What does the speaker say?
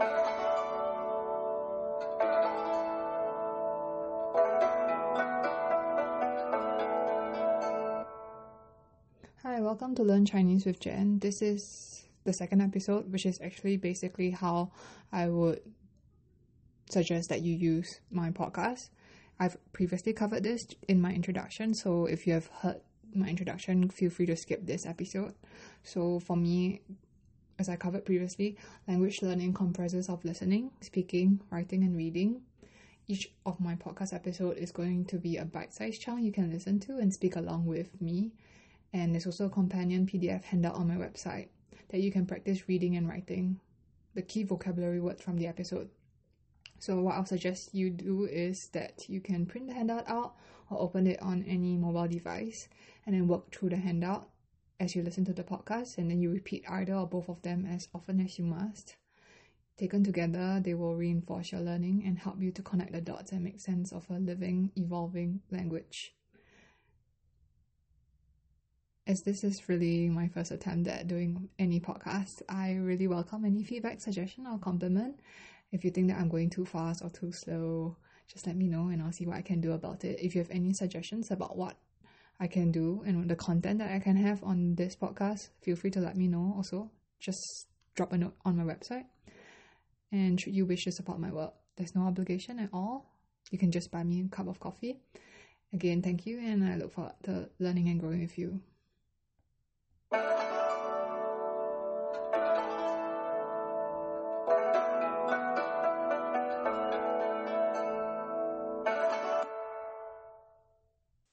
Hi, welcome to Learn Chinese with Jen. This is the second episode, which is actually basically how I would suggest that you use my podcast. I've previously covered this in my introduction, so if you have heard my introduction, feel free to skip this episode. So, for me, as I covered previously, language learning comprises of listening, speaking, writing, and reading. Each of my podcast episode is going to be a bite-sized chunk you can listen to and speak along with me. And there's also a companion PDF handout on my website that you can practice reading and writing the key vocabulary words from the episode. So what I'll suggest you do is that you can print the handout out or open it on any mobile device and then work through the handout as you listen to the podcast and then you repeat either or both of them as often as you must. Taken together, they will reinforce your learning and help you to connect the dots and make sense of a living, evolving language. As this is really my first attempt at doing any podcast, I really welcome any feedback, suggestion, or compliment if you think that I'm going too fast or too slow, just let me know and I'll see what I can do about it. If you have any suggestions about what I can do and the content that I can have on this podcast, feel free to let me know also. Just drop a note on my website. And should you wish to support my work, there's no obligation at all. You can just buy me a cup of coffee. Again, thank you, and I look forward to learning and growing with you.